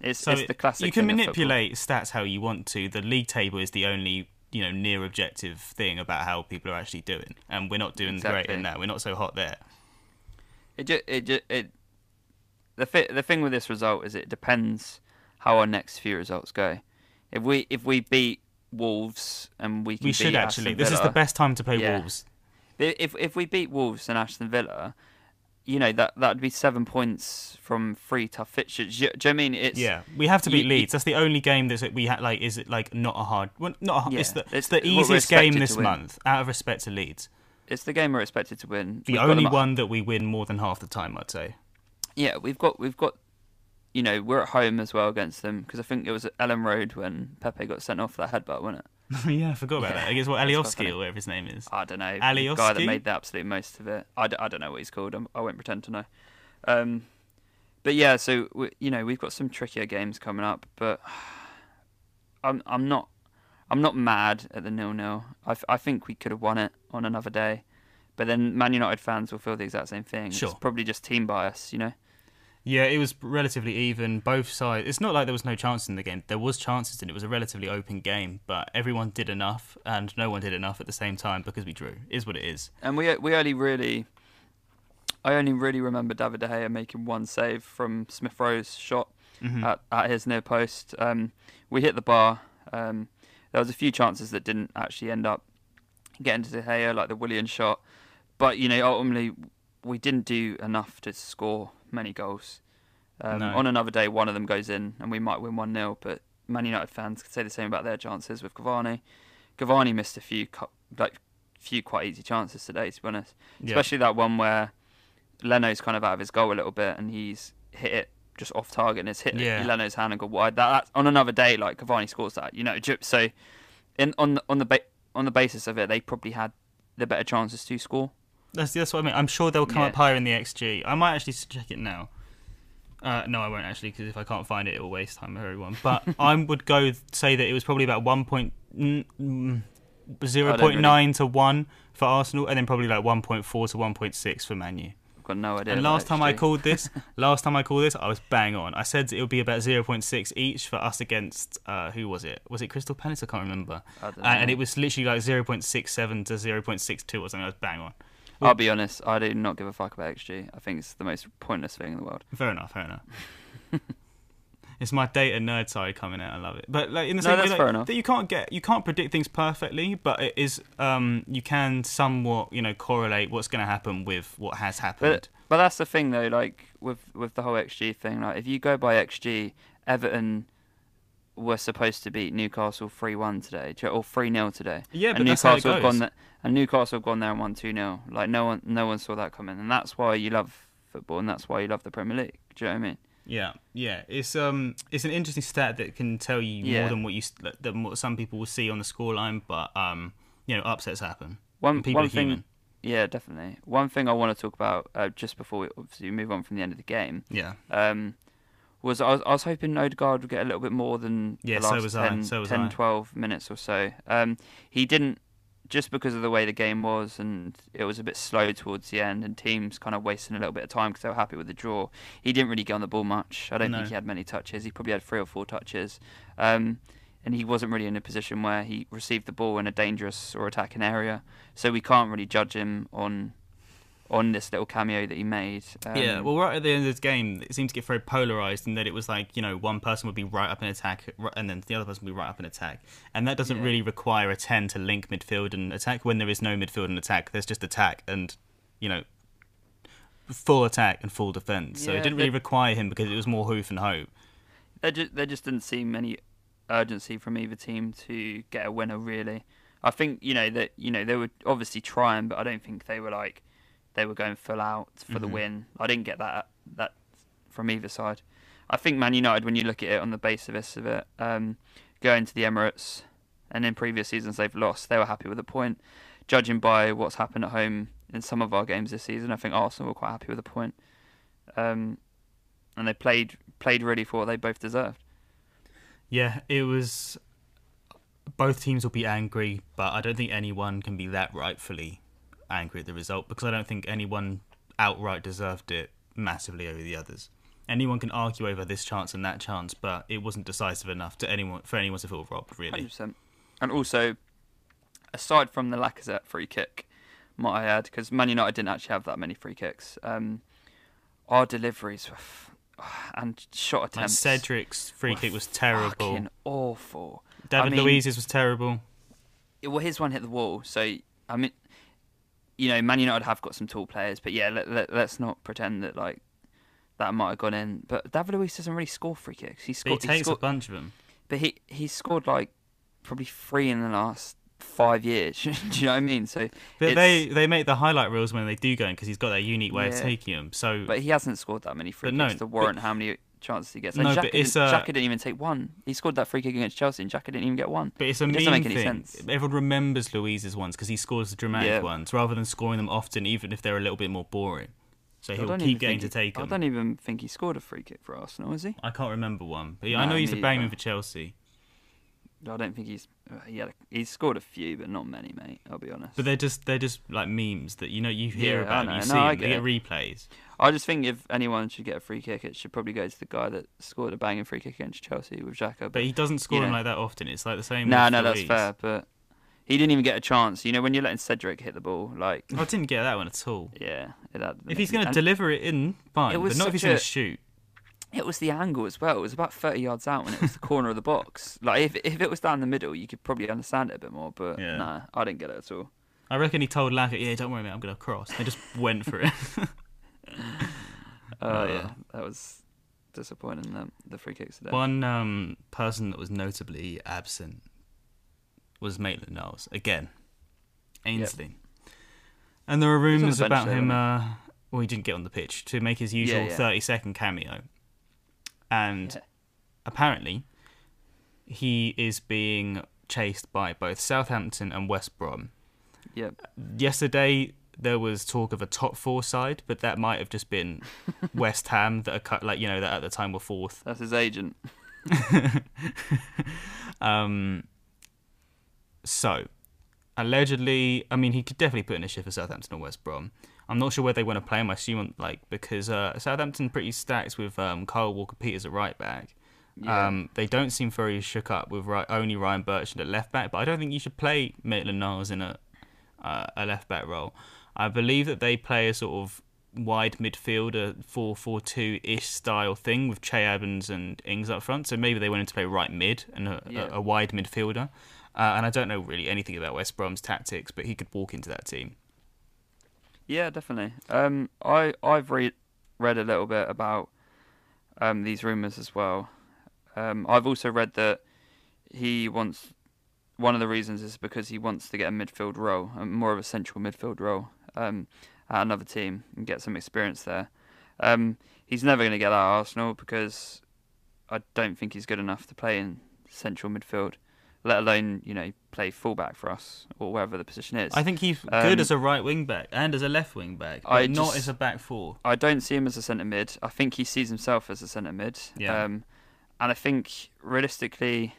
It's, So it's the classic. you can manipulate stats how you want to. The league table is the only, you know, near objective thing about how people are actually doing. And we're not doing great in that. We're not so hot there. It ju- it ju- it the fi- the thing with this result is it depends how our next few results go. If we if we beat Wolves and we can We beat should actually. This is the best time to play Yeah. Wolves. If if we beat Wolves and Aston Villa, you know that that would be seven points from three tough fixtures. Do you, do you know I mean it's Yeah, we have to beat you- Leeds. That's the only game that we had. Like, is it like not a hard? Well, not a, hard- it's the it's- it's the easiest game this month. Out of respect to Leeds, it's the game we're expected to win. The We've only one that we win more than half the time, I'd say. Yeah, we've got we've got. You know, we're at home as well against them because I think it was at Elland Road when Pepe got sent off for that headbutt, wasn't it? <laughs> yeah, I forgot about Yeah, that. I guess what Aliovsky or whatever his name is. I don't know. The Alioski? guy that made the absolute most of it. I, d- I don't know what he's called. I'm, I won't pretend to know. Um, but yeah, so we, you know we've got some trickier games coming up, but <sighs> I'm I'm not I'm not mad at the nil nil. I, f- I think we could have won it on another day, but then Man United fans will feel the exact same thing. Sure. It's probably just team bias, you know. Yeah, it was relatively even. Both sides. It's not like there was no chance in the game. There was chances, and it was a relatively open game. But everyone did enough, and no one did enough at the same time because we drew. Is what it is. And we we only really, I only really remember David De Gea making one save from Smith Rowe's shot Mhm. at, at his near post. Um, we hit the bar. Um, there was a few chances that didn't actually end up getting to De Gea, like the Willian shot. But you know, ultimately, we didn't do enough to score many goals. Um, No. On another day, one of them goes in, and we might win one 0 But Man United fans could say the same about their chances with Cavani. Cavani missed a few, like few quite easy chances today, to be honest. Yeah. Especially that one where Leno's kind of out of his goal a little bit, and he's hit it just off target, and it's hit Yeah. Leno's hand and gone wide. That, that on another day, like Cavani scores that, you know. So, in on the, on the ba- on the basis of it, they probably had the better chances to score. That's that's what I mean. I'm sure they'll come Yeah. up higher in the XG. I might actually check it now. Uh, no, I won't actually, because if I can't find it, it will waste time for everyone. But <laughs> I would go say that it was probably about one point zero point nine to one for Arsenal, and then probably like one point four to one point six for Manu. I've got no idea. And last time I called this, <laughs> last time I called this, I was bang on. I said it would be about zero point six each for us against uh, who was it? Was it Crystal Palace? I can't remember. I don't Uh, and it was literally like zero point six seven to zero point six two or something. I was bang on. I'll be honest, I do not give a fuck about XG. I think it's the most pointless thing in the world. Fair enough. Fair enough. <laughs> it's my data nerd side coming out. I love it. But like in the No, same way, that's like, fair enough. that you can't get you can't predict things perfectly, but it is um you can somewhat you know correlate what's going to happen with what has happened. But but that's the thing though, like with with the whole XG thing. Like if you go by XG, Everton were supposed to beat Newcastle three one today, or three 0 today. yeah, but and that's how it Newcastle have gone there, and Newcastle have gone there and won two 0 Like no one no one saw that coming, and that's why you love football, and that's why you love the Premier League. Do you know what I mean? Yeah, yeah. It's um, it's an interesting stat that can tell you more than what you than what some people will see on the scoreline. But um, you know, upsets happen. One people one are thing, human. yeah, definitely. One thing I want to talk about uh, just before we obviously move on from the end of the game. Yeah, um, was I was, I was hoping Odegaard would get a little bit more than Yeah, the so last was I, 10, so was 10 I. 12 minutes or so. Um, he didn't, just because of the way the game was and it was a bit slow towards the end and teams kind of wasting a little bit of time because they were happy with the draw. He didn't really get on the ball much. I don't No. think he had many touches. He probably had three or four touches. Um, and he wasn't really in a position where he received the ball in a dangerous or attacking area. So we can't really judge him on on this little cameo that he made. Um, yeah. Well, right at the end of this game, it seemed to get very polarized in that it was like you know one person would be right up in attack, and then the other person would be right up in attack, and that doesn't Yeah. really require a ten to link midfield and attack when there is no midfield and attack. There's just attack and you know full attack and full defense. So Yeah, it didn't really require him because it was more hoof and hope. there just there just didn't seem any urgency from either team to get a winner really. I think you know that you know they were obviously trying, but I don't think they were like they were going full out for the Mhm. win. I didn't get that that from either side. I think Man United, when you look at it on the basis of it, um, going to the Emirates, and in previous seasons they've lost, they were happy with a point. Judging by what's happened at home in some of our games this season, I think Arsenal were quite happy with a point. Um, and they played played really for what they both deserved. Yeah, it was. Both teams will be angry, but I don't think anyone can be that rightfully angry at the result because I don't think anyone outright deserved it massively over the others. Anyone can argue over this chance and that chance, but it wasn't decisive enough to anyone for anyone to feel robbed. Really, 100%. And also, aside from the Lacazette free kick, might I add, because Man United didn't actually have that many free kicks, um, our deliveries were f- <sighs> and shot attempts. Cedric's free kick was terrible. Fucking awful. David I mean- Luiz's was terrible. Well, his one hit the wall, so I mean, you know, Man United have got some tall players, but yeah, let, let, let's not pretend that like that might have gone in. But David Luiz doesn't really score free kicks. He But he scored, he takes scored a bunch of them. but he he scored like probably three in the last five years. <laughs> Do you know what I mean? So, But they they make the highlight reels when they do go in because he's got that unique way of taking them. So but he hasn't scored that many free But no, kicks to but- warrant how many chances he gets. No, And but Xhaka it's, didn't, uh, Xhaka didn't even take one. He scored that free kick against Chelsea, and Xhaka didn't even get one. But it's a It mean doesn't make any thing. sense. Everyone remembers Luiz's ones because he scores the dramatic Yeah. ones rather than scoring them often, even if they're a little bit more boring. So he'll keep getting to he- take I don't even think he scored a free kick for Arsenal, is he? I can't remember one, but yeah, I know he's a to me bang either. them for Chelsea. I don't think he's uh, he had a, he's scored a few, but not many, mate. I'll be honest. But they're just they're just like memes that you know you hear Yeah, about, you No, see I them, they get get replays. I just think if anyone should get a free kick, it should probably go to the guy that scored a banging free kick against Chelsea with Xhaka. But he doesn't score them know. like that often. It's like the same. no, no, that's fair. But he didn't even get a chance. You know, when you're letting Cedric hit the ball, like I didn't get that one at all. yeah, it had, If he's going to deliver it in, fine, It but not if he's going to shoot. It was the angle as well. It was about thirty yards out, and it was the corner of the box. <laughs> Like if if it was down the middle, you could probably understand it a bit more. But Yeah. nah, I didn't get it at all. I reckon he told Laca, "Yeah, don't worry, mate, I'm going to cross." They just went for it. <laughs> Oh Uh, yeah, that was disappointing. The, the free kicks today. One um, person that was notably absent was Maitland Niles again, Ainsley, and there are He's the rumours about though, him. wasn't Uh, well, he didn't get on the pitch to make his usual yeah. thirty-second cameo, and Yeah. apparently, he is being chased by both Southampton and West Brom. Yep. Yesterday there was talk of a top four side, but that might have just been <laughs> West Ham that are cut, like you know that at the time were fourth. That's his agent. <laughs> um, so, allegedly, I mean, he could definitely put in a shift for Southampton or West Brom. I'm not sure where they want to play him. I assume, like, because uh, Southampton pretty stacked with um, Kyle Walker Peters at right back. Yeah. Um, they don't seem very shook up with ri only Ryan Bertrand at left back, but I don't think you should play Maitland Niles in a uh, a left back role. I believe that they play a sort of wide midfielder 4-4-2 ish style thing with Che Adams and Ings up front. So maybe they wanted to play right mid and a, Yeah. a, a wide midfielder. Uh, and I don't know really anything about West Brom's tactics, but he could walk into that team. Yeah, definitely. Um, I I've read read a little bit about um these rumors as well. Um, I've also read that he wants one of the reasons is because he wants to get a midfield role, more of a central midfield role, um, at another team and get some experience there. Um, he's never going to get that at Arsenal because I don't think he's good enough to play in central midfield, let alone you know play fullback for us or wherever the position is. I think he's Um, good as a right wing back and as a left wing back, but I not just- as a back four. I don't see him as a centre mid. I think he sees himself as a centre mid. Yeah. Um, and I think realistically,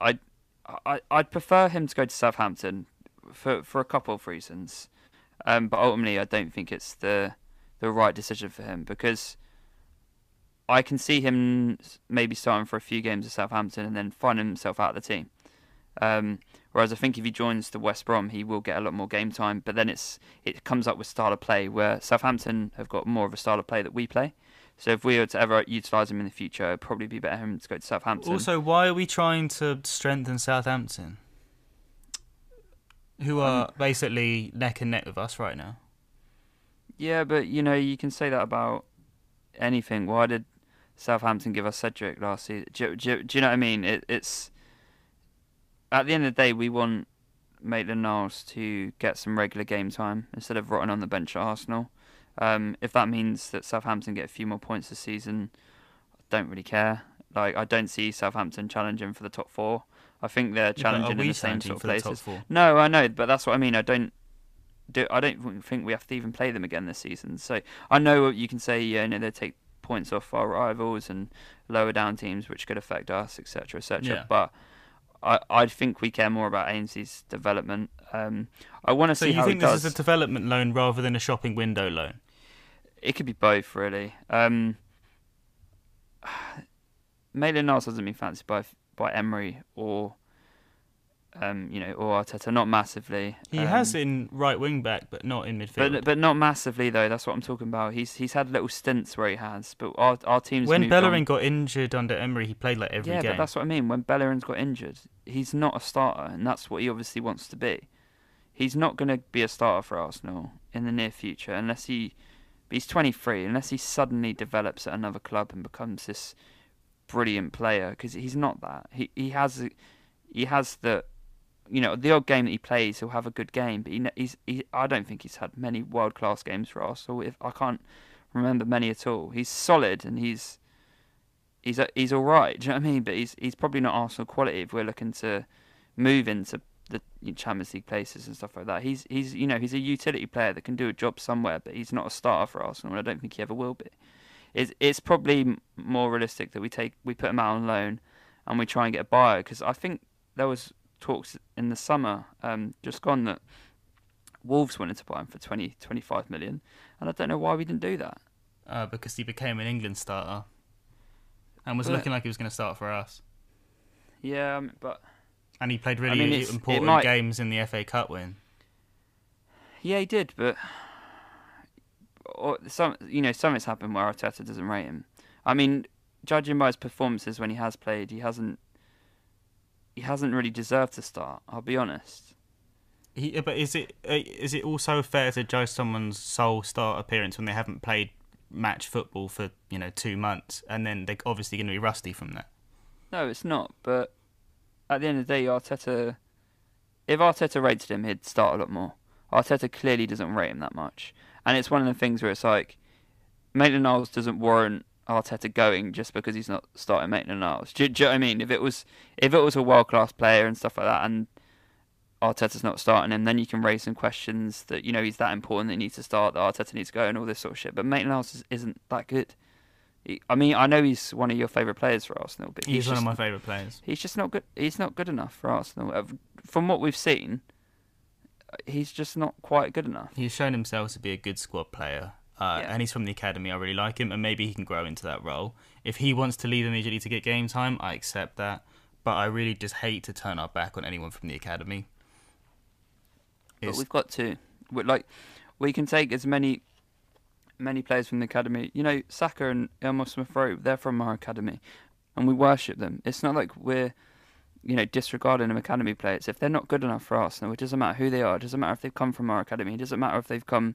I, I, I'd prefer him to go to Southampton for for a couple of reasons. Um, but ultimately, I don't think it's the the right decision for him because I can see him maybe starting for a few games at Southampton and then finding himself out of the team. Um, whereas I think if he joins the West Brom, he will get a lot more game time. But then it's it comes up with style of play where Southampton have got more of a style of play that we play. So if we were to ever utilise him in the future, it'd probably be better him to go to Southampton. Also, why are we trying to strengthen Southampton? Who are Um, basically neck and neck with us right now. Yeah, but you know you can say that about anything. Why did Southampton give us Cedric last season? Do, you- do, do you know what I mean? It, it's at the end of the day we want Maitland Niles to get some regular game time instead of rotting on the bench at Arsenal. Um, if that means that Southampton get a few more points this season, I don't really care. Like I don't see Southampton challenging for the top four. I think they're challenging we in the same sort of for the top places. No, I know, but that's what I mean. I don't do. I don't think we have to even play them again this season. So I know you can say, yeah, you know, they take points off our rivals and lower down teams, which could affect us, etc., etc. Yeah. But I, I think we care more about Ainsley's development. Um, I want to So see you how think this does. is a development loan rather than a shopping window loan? It could be both, really. Um, <sighs> Maitland Niles hasn't been fancied by by Emery or, um, you know, or Arteta, not massively. He Um, has in right wing back, but not in midfield. But but not massively though. That's what I'm talking about. He's he's had little stints where he has, but our our team's when Bellerin on. got injured under Emery, he played like every yeah, game. but that's what I mean. When Bellerin's got injured, he's not a starter, and that's what he obviously wants to be. He's not going to be a starter for Arsenal in the near future unless he. He's 23. Unless he suddenly develops at another club and becomes this brilliant player, because he's not that. He he has he has the you know, the odd game that he plays, he'll have a good game, but he, he's he, I don't think he's had many world class games for Arsenal. If I can't remember many at all, he's solid and he's he's uh, he's all right. <laughs> Do you know what I mean? But he's he's probably not Arsenal quality if we're looking to move into the Champions League places and stuff like that. He's he's you know he's a utility player that can do a job somewhere, but he's not a starter for Arsenal. and I don't think he ever will be. It's it's probably more realistic that we take we put him out on loan and we try and get a buyer because I think there was talks in the summer um, just gone that Wolves wanted to buy him for 20, 25 million, and I don't know why we didn't do that. Uh, because he became an England starter and was but, looking like he was going to start for us. Yeah, um, but and he played really I mean, important might... games in the FA Cup win. Yeah, he did, but or some you know something's happened where Arteta doesn't rate him. I mean, judging by his performances when he has played, he hasn't he hasn't really deserved to start. I'll be honest. He, but is it uh, it also fair to judge someone's sole start appearance when they haven't played match football for you know two months and then they're obviously going to be rusty from that? No, it's not. But at the end of the day, Arteta, if Arteta rated him, he'd start a lot more. Arteta clearly doesn't rate him that much, and it's one of the things where it's like Maitland-Niles doesn't warrant Arteta going just because he's not starting Maitland-Niles. Do, do you know what I mean? If it was if it was a world class player and stuff like that, and Arteta's not starting him, then you can raise some questions that you know he's that important that he needs to start, that Arteta needs to go, and all this sort of shit. But Maitland-Niles isn't that good. I mean, I know he's one of your favourite players for Arsenal, but he's, he's one just, of my favourite players. He's just not good. He's not good enough for Arsenal. From what we've seen, he's just not quite good enough. He's shown himself to be a good squad player, uh, yeah. and he's from the academy. I really like him, and maybe he can grow into that role. If he wants to leave immediately to get game time, I accept that. But I really just hate to turn our back on anyone from the academy. It's... But we've got to, We're like, we can take as many many players from the academy. You know, Saka and Emile Smith Rowe, they're from our academy, and we worship them. It's not like we're, you know, disregarding them academy players. If they're not good enough for Arsenal, it doesn't matter who they are. It doesn't matter if they've come from our academy. It doesn't matter if they've come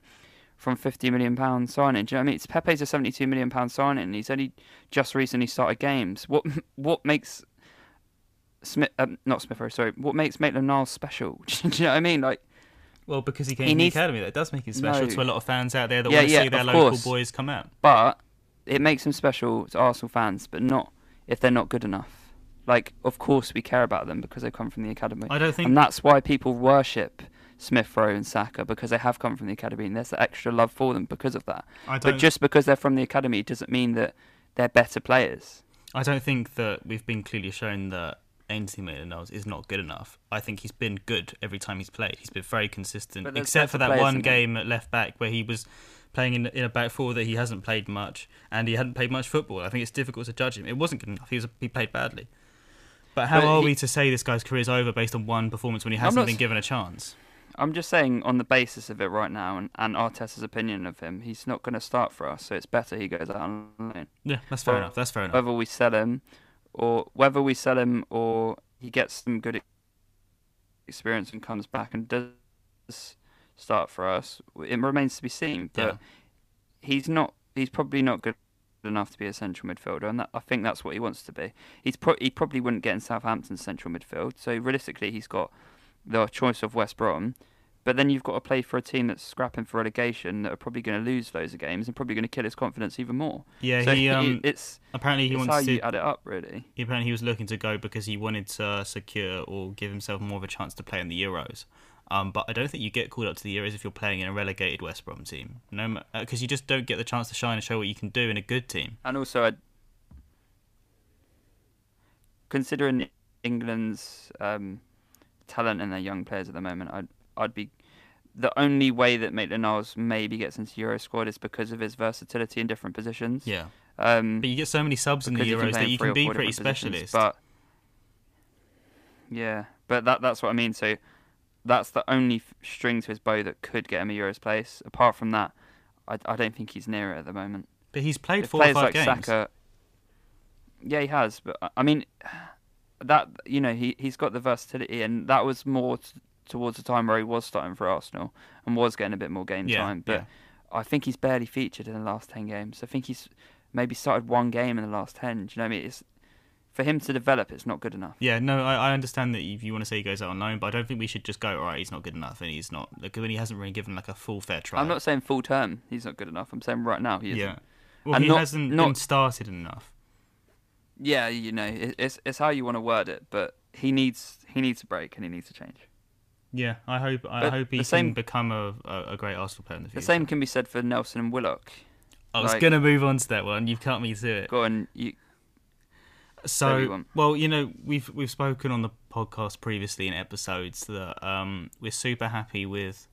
from fifty million pound signing. Do you know what I mean? It's Pepe's a seventy-two million pound signing, and he's only just recently started games. What <laughs> what makes Smith, um, not Smith Rowe, sorry, what makes Maitland Niles special? <laughs> Do you know what I mean? Like well, because he came he from needs... the academy, that does make him special no. to a lot of fans out there that yeah, want to yeah, see their local course. boys come out. But it makes him special to Arsenal fans, but not if they're not good enough. Like, of course, we care about them because they come from the academy. I don't think, and that's why people worship Smith Rowe and Saka because they have come from the academy, and there's the extra love for them because of that. But just because they're from the academy doesn't mean that they're better players. I don't think that we've been clearly shown that Ainsley Maitland-Niles is not good enough. I think he's been good every time he's played. He's been very consistent, except for that one game at left back where he was playing in, in a back four that he hasn't played much, and he hadn't played much football. I think it's difficult to judge him. It wasn't good enough. He was he played badly. But how but are he, we to say this guy's career is over based on one performance when he hasn't not, been given a chance? I'm just saying, on the basis of it right now, and, and Arteta's opinion of him, he's not going to start for us. So it's better he goes out on loan. Yeah, that's fair enough. That's fair enough. Whether we sell him or whether we sell him or he gets some good experience and comes back and does start for us, it remains to be seen. But yeah. he's not. He's probably not good enough to be a central midfielder, and that, I think that's what he wants to be. He's pro- he probably wouldn't get in Southampton's central midfield. So realistically, he's got the choice of West Brom, but then you've got to play for a team that's scrapping for relegation that are probably going to lose those games and probably going to kill his confidence even more. Yeah, so he um, it's apparently he it's wants how to you add it up really. He apparently he was looking to go because he wanted to secure or give himself more of a chance to play in the Euros. Um, but I don't think you get called up to the Euros if you're playing in a relegated West Brom team. No, because uh, you just don't get the chance to shine and show what you can do in a good team. And also, I'd, considering England's um, talent and their young players at the moment, I'd I'd be the only way that Maitland Niles maybe gets into Euro squad is because of his versatility in different positions. Yeah. Um, but you get so many subs in the Euros that you can be pretty specialist. But yeah, but that that's what I mean. So that's the only string to his bow that could get him a Euros place. Apart from that, I, I don't think he's near it at the moment. But he's played if four or five like games. Saka, yeah, he has. But I mean, that you know, he he's got the versatility, and that was more towards the time where he was starting for Arsenal and was getting a bit more game yeah, time. But yeah. I think he's barely featured in the last ten games. I think he's maybe started one game in the last ten. Do you know what I mean? It's for him to develop, it's not good enough. Yeah, no, I, I understand that if you want to say he goes out on loan, but I don't think we should just go, all right, he's not good enough, and he's not, like, when he hasn't really given like a full fair try. I'm not saying full term he's not good enough. I'm saying right now he isn't. Yeah. Well, And he not- hasn't not- been started enough. Yeah, you know, it, it's it's how you want to word it, but he needs he needs a break and he needs to change. Yeah, I hope I But hope he the can become a, a, great Arsenal player in the future. The same can be said for Nelson and Willock. I was like- gonna move on to that one. You've cut me to it. Go on, you So, well, you know, we've we've spoken on the podcast previously in episodes that um, we're super happy with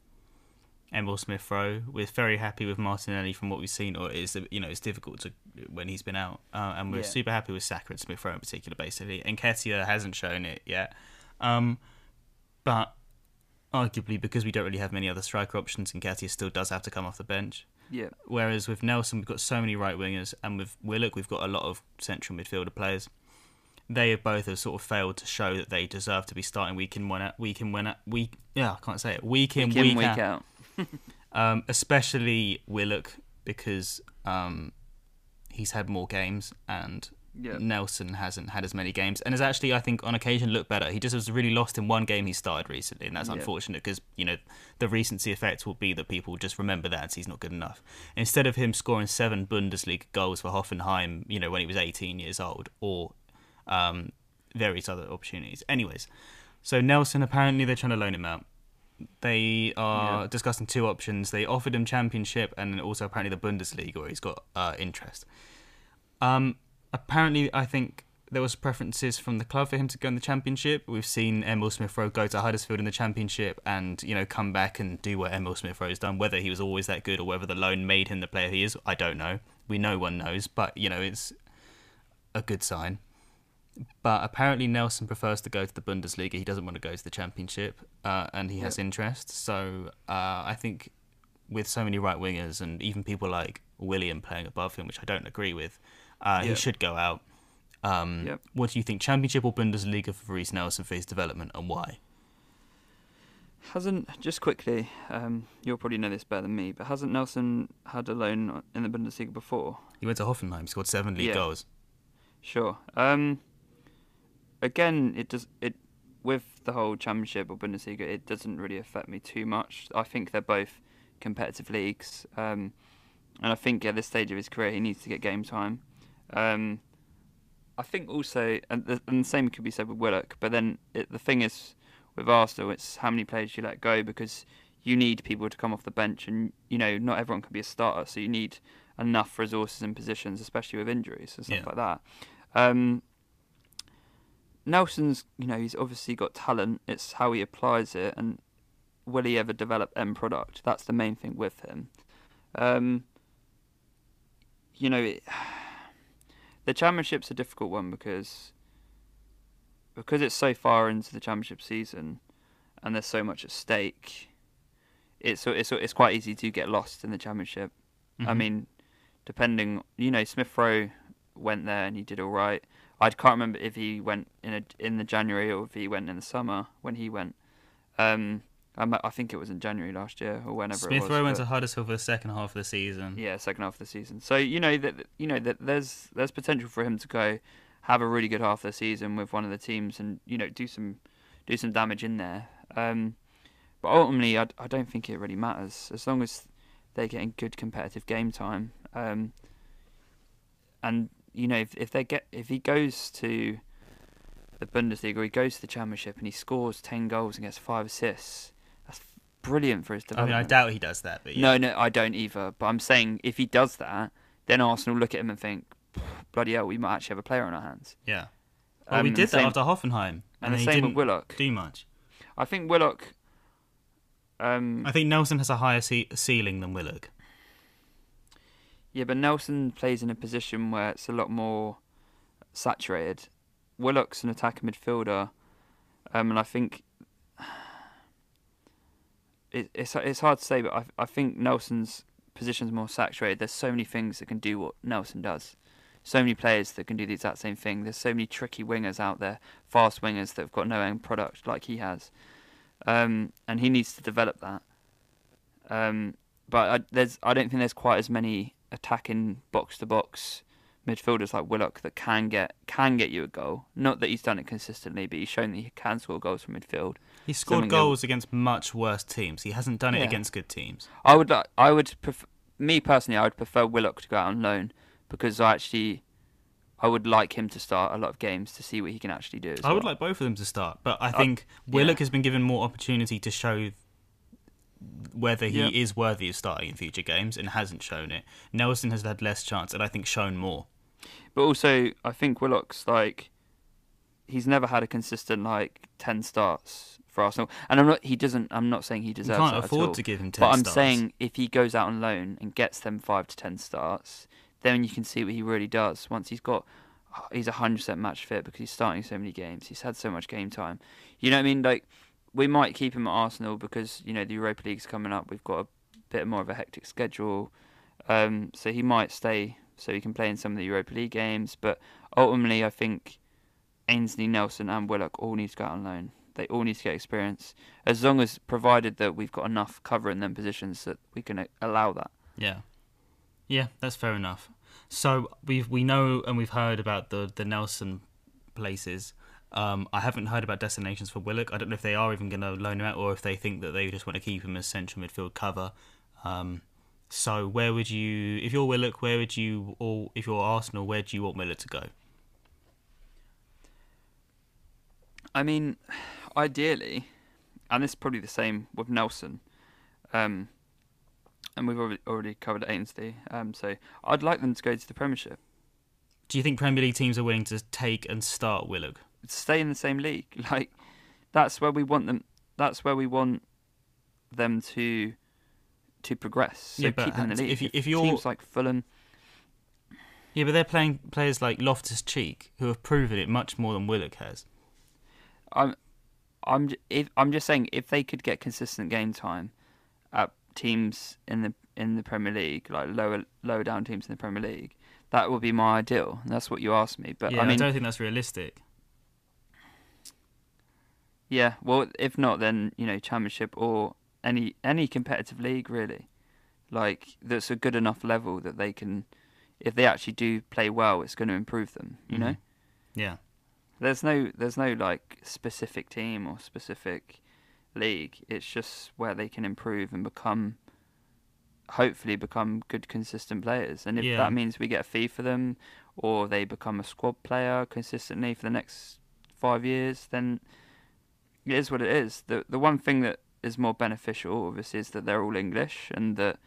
Emile Smith Rowe. We're very happy with Martinelli from what we've seen, or is you know it's difficult to when he's been out, uh, and we're Yeah. super happy with Saka and Smith Rowe in particular, basically. And Nketiah hasn't shown it yet, um, but arguably because we don't really have many other striker options, and Nketiah still does have to come off the bench. yeah Whereas with Nelson, we've got so many right wingers, and with Willock, we've got a lot of central midfielder players. They have both have sort of failed to show that they deserve to be starting week in, one out, week in, one out, week. Yeah, I can't say it. Week in, week week, in week out. out. <laughs> Um, especially Willock because um, he's had more games and Yeah. Nelson hasn't had as many games and has actually, I think, on occasion looked better. He just was really lost in one game he started recently, and that's Yeah. unfortunate because you know the recency effect will be that people just remember that he's not good enough. Instead of him scoring seven Bundesliga goals for Hoffenheim, you know, when he was 18 years old, or um, various other opportunities. Anyways, so Nelson apparently they're trying to loan him out. They are Yeah. discussing two options. They offered him Championship and also apparently the Bundesliga, where he's got uh, interest. Um, apparently, I think there was preferences from the club for him to go in the Championship. We've seen Emile Smith Rowe go to Huddersfield in the Championship and you know come back and do what Emile Smith Rowe's done. Whether he was always that good or whether the loan made him the player he is, I don't know. We no one knows, but you know it's a good sign. But apparently Nelson prefers to go to the Bundesliga. He doesn't want to go to the Championship, uh, and he has interest. So uh, I think with so many right wingers and even people like Willian playing above him, which I don't agree with, uh, he should go out. Um, Yep. What do you think, Championship or Bundesliga for Reece Nelson for his development, and why? Hasn't just quickly, um, you'll probably know this better than me, but hasn't Nelson had a loan in the Bundesliga before? He went to Hoffenheim, scored seven league Yeah. goals. Sure. Um, again, it does it with the whole Championship or Bundesliga. It doesn't really affect me too much. I think they're both competitive leagues, um, and I think at this stage of his career, he needs to get game time. Um, I think also, and the, and the same could be said with Willock. But then it, the thing is, with Arsenal, it's how many players you let go because you need people to come off the bench, and you know not everyone can be a starter, so you need enough resources and positions, especially with injuries and stuff Yeah. like that. Um, Nelson's, you know, he's obviously got talent. It's how he applies it, and will he ever develop end product? That's the main thing with him. Um, you know, it, <sighs> the championship's a difficult one because because it's so far into the championship season, and there's so much at stake. It's it's it's quite easy to get lost in the championship. I Mhm. mean, depending, you know, Smith Rowe went there and he did all right. I can't remember if he went in a, in the January or if he went in the summer when he went. Um, I, I think it was in January last year or whenever it Smith was. Rowe went to Huddersfield for the second half of the season. yeah, second half of the season. So you know that you know that there's there's potential for him to go have a really good half of the season with one of the teams and you know do some do some damage in there. Um, but ultimately, I, I don't think it really matters as long as they're getting good competitive game time. Um, and you know if if they get if he goes to the Bundesliga or he goes to the Championship and he scores ten goals and gets five assists, that's brilliant for his development. I mean, I doubt he does that, but yeah. No, no, I don't either. But I'm saying if he does that, then Arsenal look at him and think, bloody hell, we might actually have a player on our hands. Yeah. Well, we Um, and did that same- after Hoffenheim, and, And the he same didn't with Willock. do much. I think Willock. Um, I think Nelson has a higher ce- ceiling than Willock. Yeah, but Nelson plays in a position where it's a lot more saturated. Willock's an attacking midfielder, um, and I think <sighs> it, it's it's hard to say, but I I think Nelson's position's more saturated. There's so many things that can do what Nelson does. So many players that can do the exact same thing. There's so many tricky wingers out there, fast wingers that have got no end product like he has, um, and he needs to develop that. Um, but I, there's I don't think there's quite as many attacking box to box midfielders like Willock that can get can get you a goal. Not that he's done it consistently, but he's shown that he can score goals from midfield. He's scored Something that- goals against much worse teams. He hasn't done it Yeah. against good teams. I would li- I would pref- me personally I would prefer Willock to go out on loan because I actually I would like him to start a lot of games to see what he can actually do. I would like both of them to start, but I uh, think Willock has been given more opportunity to show whether he is worthy of starting in future games and hasn't shown it. Nelson has had less chance and I think shown more. But also, I think Willock's like he's never had a consistent like ten starts for Arsenal, and I'm not. He doesn't. I'm not saying he You deserves can't that at afford all. to give him 10 But I'm starts. saying if he goes out on loan and gets them five to ten starts, then you can see what he really does. Once he's got, he's hundred percent match fit because he's starting so many games. He's had so much game time. You know what I mean? Like we might keep him at Arsenal because you know the Europa League's coming up. We've got a bit more of a hectic schedule, um, so he might stay so he can play in some of the Europa League games. But ultimately, I think Ainsley, Nelson, and Willock all need to go out on loan. They all need to get experience, as long as provided that we've got enough cover in them positions that we can uh, allow that. Yeah, yeah, that's fair enough. So we we know and we've heard about the the Nelson places. Um, I haven't heard about destinations for Willock. I don't know if they are even going to loan him out or if they think that they just want to keep him as central midfield cover. Um, so where would you, if you're Willock, where would you, or if you're Arsenal, where do you want Willock to go? I mean, <sighs> ideally, and this is probably the same with Nelson, um, and we've already, already covered Ainsley. Um, so I'd like them to go to the Premiership, Do you think Premier League teams are willing to take and start Willock? Stay in the same league. <laughs> Like that's where we want them. That's where we want them to to progress. So Yeah, but keep them in the league. if you- if you're- teams like Fulham, Yeah, but they're playing players like Loftus Cheek who have proven it much more than Willock has. I'm, I'm, if, I'm just saying if they could get consistent game time at teams in the in the Premier League, like lower lower down teams in the Premier League, that would be my ideal. And that's what you asked me. But yeah, I mean, don't think that's realistic. Yeah. Well, if not, then you know, Championship or any any competitive league really, like that's a good enough level that they can, if they actually do play well, it's going to improve them. You know. Mhm. Yeah. There's no there's no like specific team or specific league. It's just where they can improve and become hopefully become good consistent players. And if Yeah. that means we get a fee for them or they become a squad player consistently for the next 5 years, then it is what it is. The the one thing that is more beneficial obviously is that they're all English and that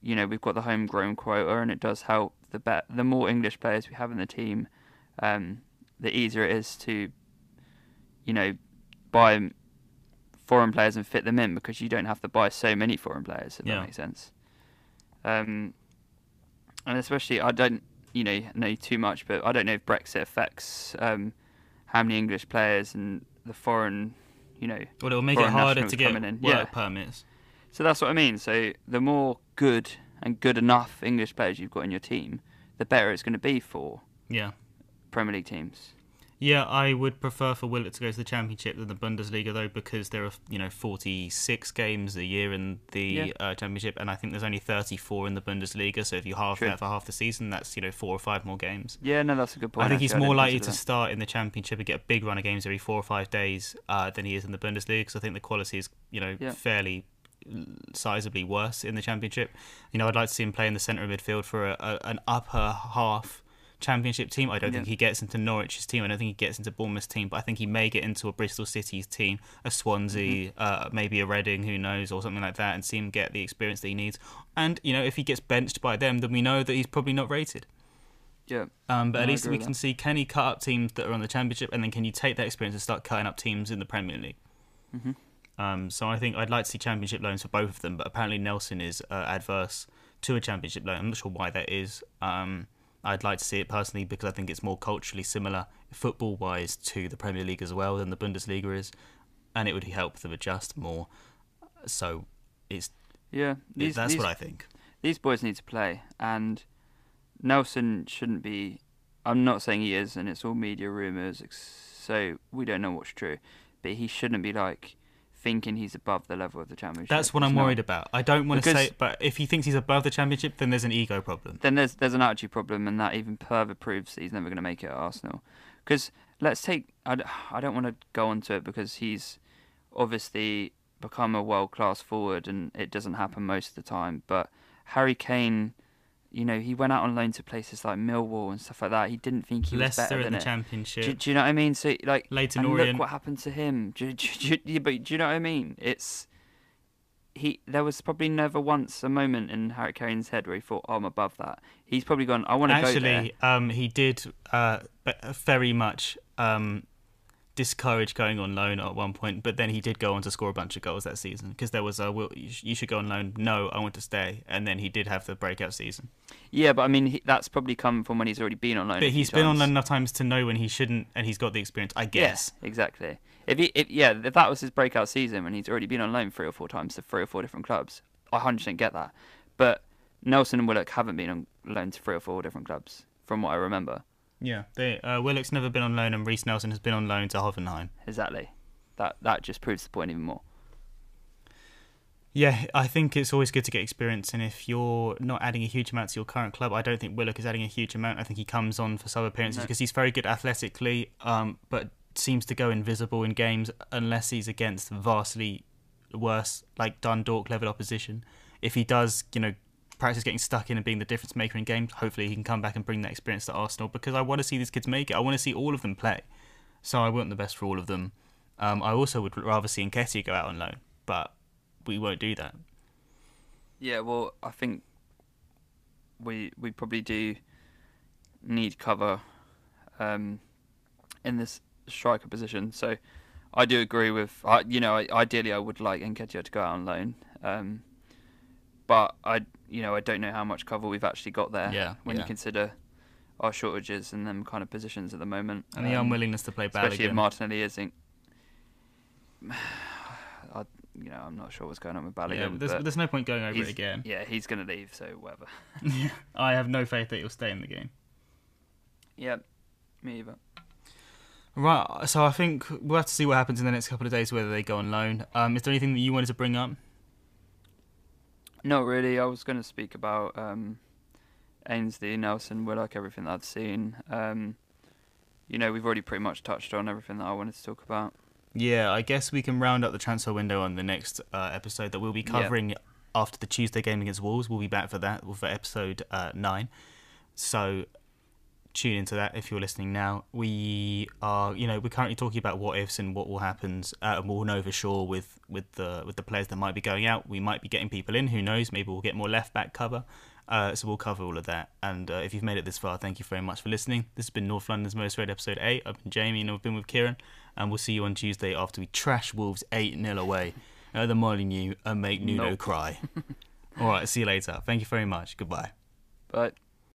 you know we've got the homegrown quota and it does help the bet the more English players we have in the team um, the easier it is to, you know, buy foreign players and fit them in because you don't have to buy so many foreign players. If Yeah. that makes sense. Um, and especially, I don't, you know, know too much, but I don't know if Brexit affects um, how many English players and the foreign, you know. Well, it'll make it harder to get work Yeah. permits. So that's what I mean. So the more good and good enough English players you've got in your team, the better it's going to be for Yeah. Premier League teams. Yeah, I would prefer for Willock to go to the Championship than the Bundesliga, though, because there are you know 46 games a year in the Yeah. uh, Championship, and I think there's only 34 in the Bundesliga. So if you halve True. that for half the season, that's you know four or five more games. Yeah, no, that's a good point. I think he's more likely to start in the Championship and get a big run of games every four or five days uh, than he is in the Bundesliga, because I think the quality is you know Yeah. fairly sizably worse in the Championship. You know, I'd like to see him play in the centre of midfield for a, a, an upper half Championship team. I don't Yeah. think he gets into Norwich's team. I don't think he gets into Bournemouth's team, but I think he may get into a Bristol City's team, a Swansea, Mm-hmm. uh, maybe a Reading, who knows, or something like that, and see him get the experience that he needs. And you know, if he gets benched by them, then we know that he's probably not rated. Yeah, Um, but No, at least we can that. see can he cut up teams that are on the Championship, and then can you take that experience and start cutting up teams in the Premier League? Mhm. Um, so I think I'd like to see Championship loans for both of them, but apparently Nelson is uh, adverse to a Championship loan. I'm not sure why that is. Um, I'd like to see it personally because I think it's more culturally similar, football-wise, to the Premier League as well than the Bundesliga is, and it would help them adjust more. So it's yeah. These, that's these, what I think. these boys need to play, and Nelson shouldn't be. I'm not saying he is, and it's all media rumours, so we don't know what's true. But he shouldn't be like thinking he's above the level of the championship. That's what I'm not. worried about. I don't want to Because- say, but if he thinks he's above the championship, then there's an ego problem. Then there's there's an attitude problem, and that even further proves that he's never going to make it at Arsenal. Because let's take I, I don't want to go on to it because he's obviously become a world class forward, and it doesn't happen most of the time. But Harry Kane, you know, he went out on loan to places like Millwall and stuff like that. He didn't think he was Leicester better in than the it. championship. Do, do you know what I mean? So like, Leyton and Orient. look what happened to him. Do, do, do, do, but do you know what I mean? It's he. There was probably never once a moment in Harry Kane's head where he thought, "Oh, I'm above that." He's probably gone. I want to go there. Actually, um, he did uh, very much um, discourage going on loan at one point, but then he did go on to score a bunch of goals that season because there was a will, you, should go on loan. No, I want to stay, and then he did have the breakout season. Yeah, but I mean, he, that's probably come from when he's already been on loan. But he's been on loan enough times to know when he shouldn't, and he's got the experience. I guess. Yeah, exactly. If he, if yeah, if that was his breakout season when he's already been on loan three or four times to three or four different clubs, I 100% get that. But Nelson and Willock haven't been on loan to three or four different clubs, from what I remember. Yeah, they, uh, Willock's never been on loan, and Reece Nelson has been on loan to Hoffenheim. Exactly. That that just proves the point even more. Yeah, I think it's always good to get experience, and if you're not adding a huge amount to your current club, I don't think Willock is adding a huge amount. I think he comes on for sub appearances No. because he's very good athletically, um, but seems to go invisible in games unless he's against vastly worse, like Dundalk level opposition. If he does, you know, practice getting stuck in and being the difference maker in games, hopefully he can come back and bring that experience to Arsenal because I want to see these kids make it. I want to see all of them play. So I want the best for all of them. Um, I also would rather see Nketiah go out on loan, but we won't do that. Yeah, well, I think we we probably do need cover um, in this striker position. So I do agree with I you know ideally I would like Nketiah to go out on loan, um, but I you know I don't know how much cover we've actually got there. Yeah, when you consider our shortages and them kind of positions at the moment, And the Um, unwillingness to play especially if. Martinelli isn't. <sighs> I, you know, I'm not sure what's going on with Balogun. yeah, there's, but there's no point going over it again. Yeah, he's going to leave, so whatever. <laughs> I have no faith that he'll stay in the game. Yeah, me either. Right, so I think we'll have to see what happens in the next couple of days, whether they go on loan. Um, is there anything that you wanted to bring up? Not really. I was going to speak about um, Ainsley, Nelson, Willock, everything that I've seen. Um, you know, we've already pretty much touched on everything that I wanted to talk about. Yeah, I guess we can round up the transfer window on the next uh, episode that we'll be Yeah. covering after the Tuesday game against Wolves. We'll be back for that, for episode uh, 9. So tune into that if you're listening now. We are, you know, we're currently talking about what ifs and what will happen. Uh, and we'll know for sure with, with the with the players that might be going out. We might be getting people in. Who knows? Maybe we'll get more left back cover. Uh, so we'll cover all of that. And uh, if you've made it this far, thank you very much for listening. This has been North London's Most Read episode 8. I've been Jamie and I've been with Kieran. And we'll see you on Tuesday after we trash Wolves 8 0 away at the Molyneux and make Nuno Nope. cry. <laughs> all right, see you later. Thank you very much. Goodbye. But